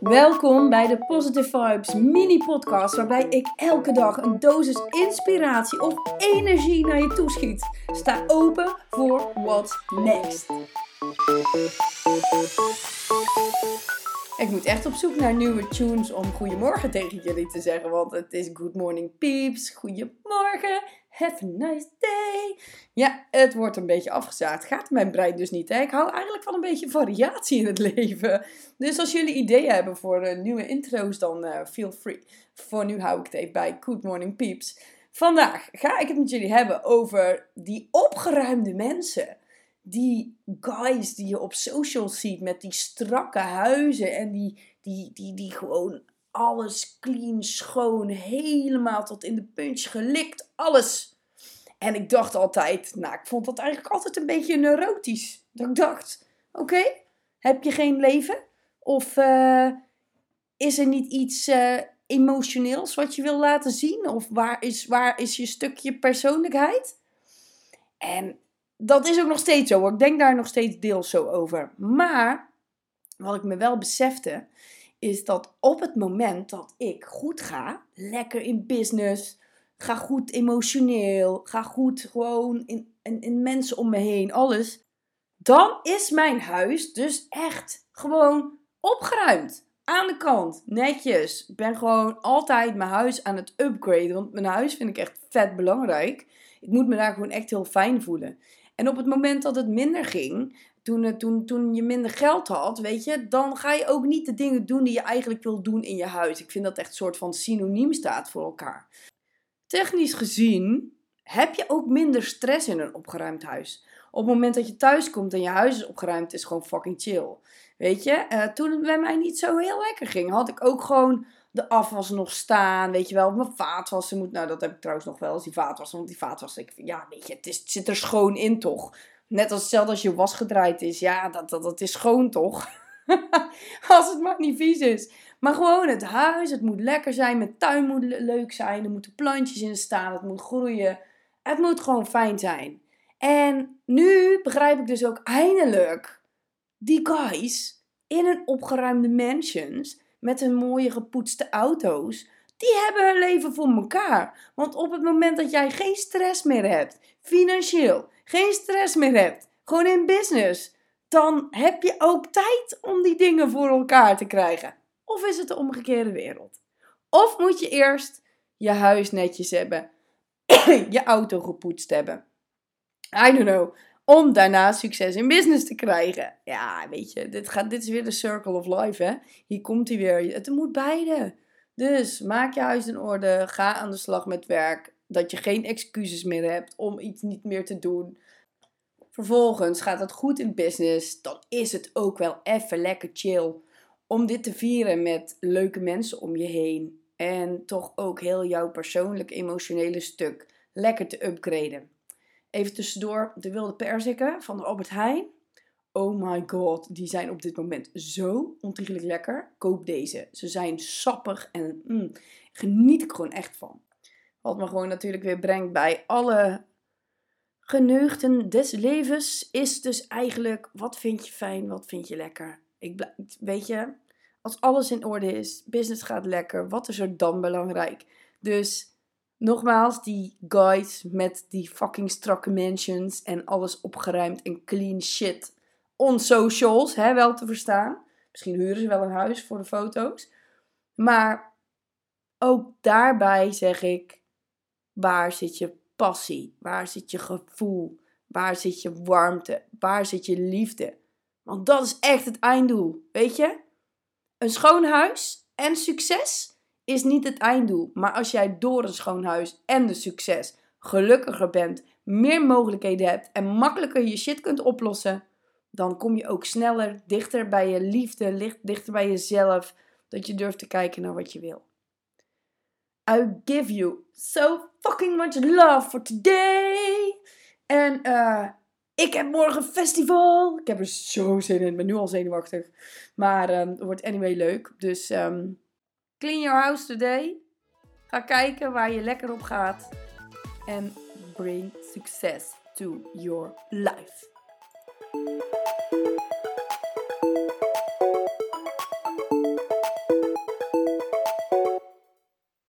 Welkom bij de Positive Vibes mini podcast waarbij ik elke dag een dosis inspiratie of energie naar je toeschiet. Sta open voor what's next. Ik moet echt op zoek naar nieuwe tunes om goedemorgen tegen jullie te zeggen, want het is good morning peeps, goedemorgen, have a nice day. Ja, het wordt een beetje afgezaagd. Gaat mijn brein dus niet. Hè? Ik hou eigenlijk van een beetje variatie in het leven. Dus als jullie ideeën hebben voor uh, nieuwe intro's, dan uh, feel free. Voor nu hou ik het even bij Good Morning Peeps. Vandaag ga ik het met jullie hebben over die opgeruimde mensen. Die guys die je op social ziet met die strakke huizen en die, die, die, die gewoon alles clean, schoon, helemaal tot in de punch gelikt, alles. En ik dacht altijd, nou, ik vond dat eigenlijk altijd een beetje neurotisch. Dat ik dacht, oké, heb je geen leven? Of uh, is er niet iets uh, emotioneels wat je wil laten zien? Of waar is, waar is je stukje persoonlijkheid? En dat is ook nog steeds zo. Ik denk daar nog steeds deels zo over. Maar wat ik me wel besefte, is dat op het moment dat ik goed ga, lekker in business, ga goed emotioneel, ga goed gewoon in, in, in mensen om me heen, alles, dan is mijn huis dus echt gewoon opgeruimd. Aan de kant, netjes. Ik ben gewoon altijd mijn huis aan het upgraden. Want mijn huis vind ik echt vet belangrijk. Ik moet me daar gewoon echt heel fijn voelen. En op het moment dat het minder ging, toen, toen, toen je minder geld had, weet je, dan ga je ook niet de dingen doen die je eigenlijk wil doen in je huis. Ik vind dat echt een soort van synoniem staat voor elkaar. Technisch gezien heb je ook minder stress in een opgeruimd huis. Op het moment dat je thuis komt en je huis is opgeruimd, is gewoon fucking chill. Weet je, uh, toen het bij mij niet zo heel lekker ging, had ik ook gewoon de afwas nog staan. Weet je wel, mijn vaatwassen moet. Nou, dat heb ik trouwens nog wel als die vaatwassen. Want die vaatwassen, ik, ja, weet je, het zit er schoon in toch. Net als hetzelfde als je was gedraaid is. Ja, dat, dat, dat is schoon toch? als het maar niet vies is. Maar gewoon het huis, het moet lekker zijn. Mijn tuin moet leuk zijn. Er moeten plantjes in staan. Het moet groeien. Het moet gewoon fijn zijn. En nu begrijp ik dus ook eindelijk die guys in een opgeruimde mansions met hun mooie gepoetste auto's. Die hebben hun leven voor elkaar. Want op het moment dat jij geen stress meer hebt, financieel, geen stress meer hebt, gewoon in business, dan heb je ook tijd om die dingen voor elkaar te krijgen. Of is het de omgekeerde wereld? Of moet je eerst je huis netjes hebben, je auto gepoetst hebben. I don't know. Om daarna succes in business te krijgen. Ja, weet je, dit, gaat, dit is weer de circle of life, hè. Hier komt hij weer. Het moet beide. Dus maak je huis in orde. Ga aan de slag met werk. Dat je geen excuses meer hebt om iets niet meer te doen. Vervolgens gaat het goed in business. Dan is het ook wel even lekker chill om dit te vieren met leuke mensen om je heen. En toch ook heel jouw persoonlijk emotionele stuk lekker te upgraden. Even tussendoor, de wilde perziken van de Albert Heijn. Oh my god, die zijn op dit moment zo ontiegelijk lekker. Koop deze. Ze zijn sappig en mm, geniet ik gewoon echt van. Wat me gewoon natuurlijk weer brengt bij alle geneugten des levens, is dus eigenlijk wat vind je fijn, wat vind je lekker. Ik weet je, als alles in orde is, business gaat lekker, wat is er dan belangrijk? Dus nogmaals, die guys met die fucking strakke mansions en alles opgeruimd en clean shit on socials, hè, wel te verstaan. Misschien huren ze wel een huis voor de foto's. Maar ook daarbij zeg ik, waar zit je passie? Waar zit je gevoel? Waar zit je warmte? Waar zit je liefde? Want dat is echt het einddoel, weet je? Een schoon huis en succes is niet het einddoel. Maar als jij door een schoon huis en de succes gelukkiger bent, meer mogelijkheden hebt en makkelijker je shit kunt oplossen, dan kom je ook sneller dichter bij je liefde, dichter bij jezelf, dat je durft te kijken naar wat je wil. I give you so fucking much love for today. En uh, ik heb morgen festival. Ik heb er zo zin in. Ik ben nu al zenuwachtig. Maar um, het wordt anyway leuk. Dus um, clean your house today. Ga kijken waar je lekker op gaat. En bring success to your life. Thank you.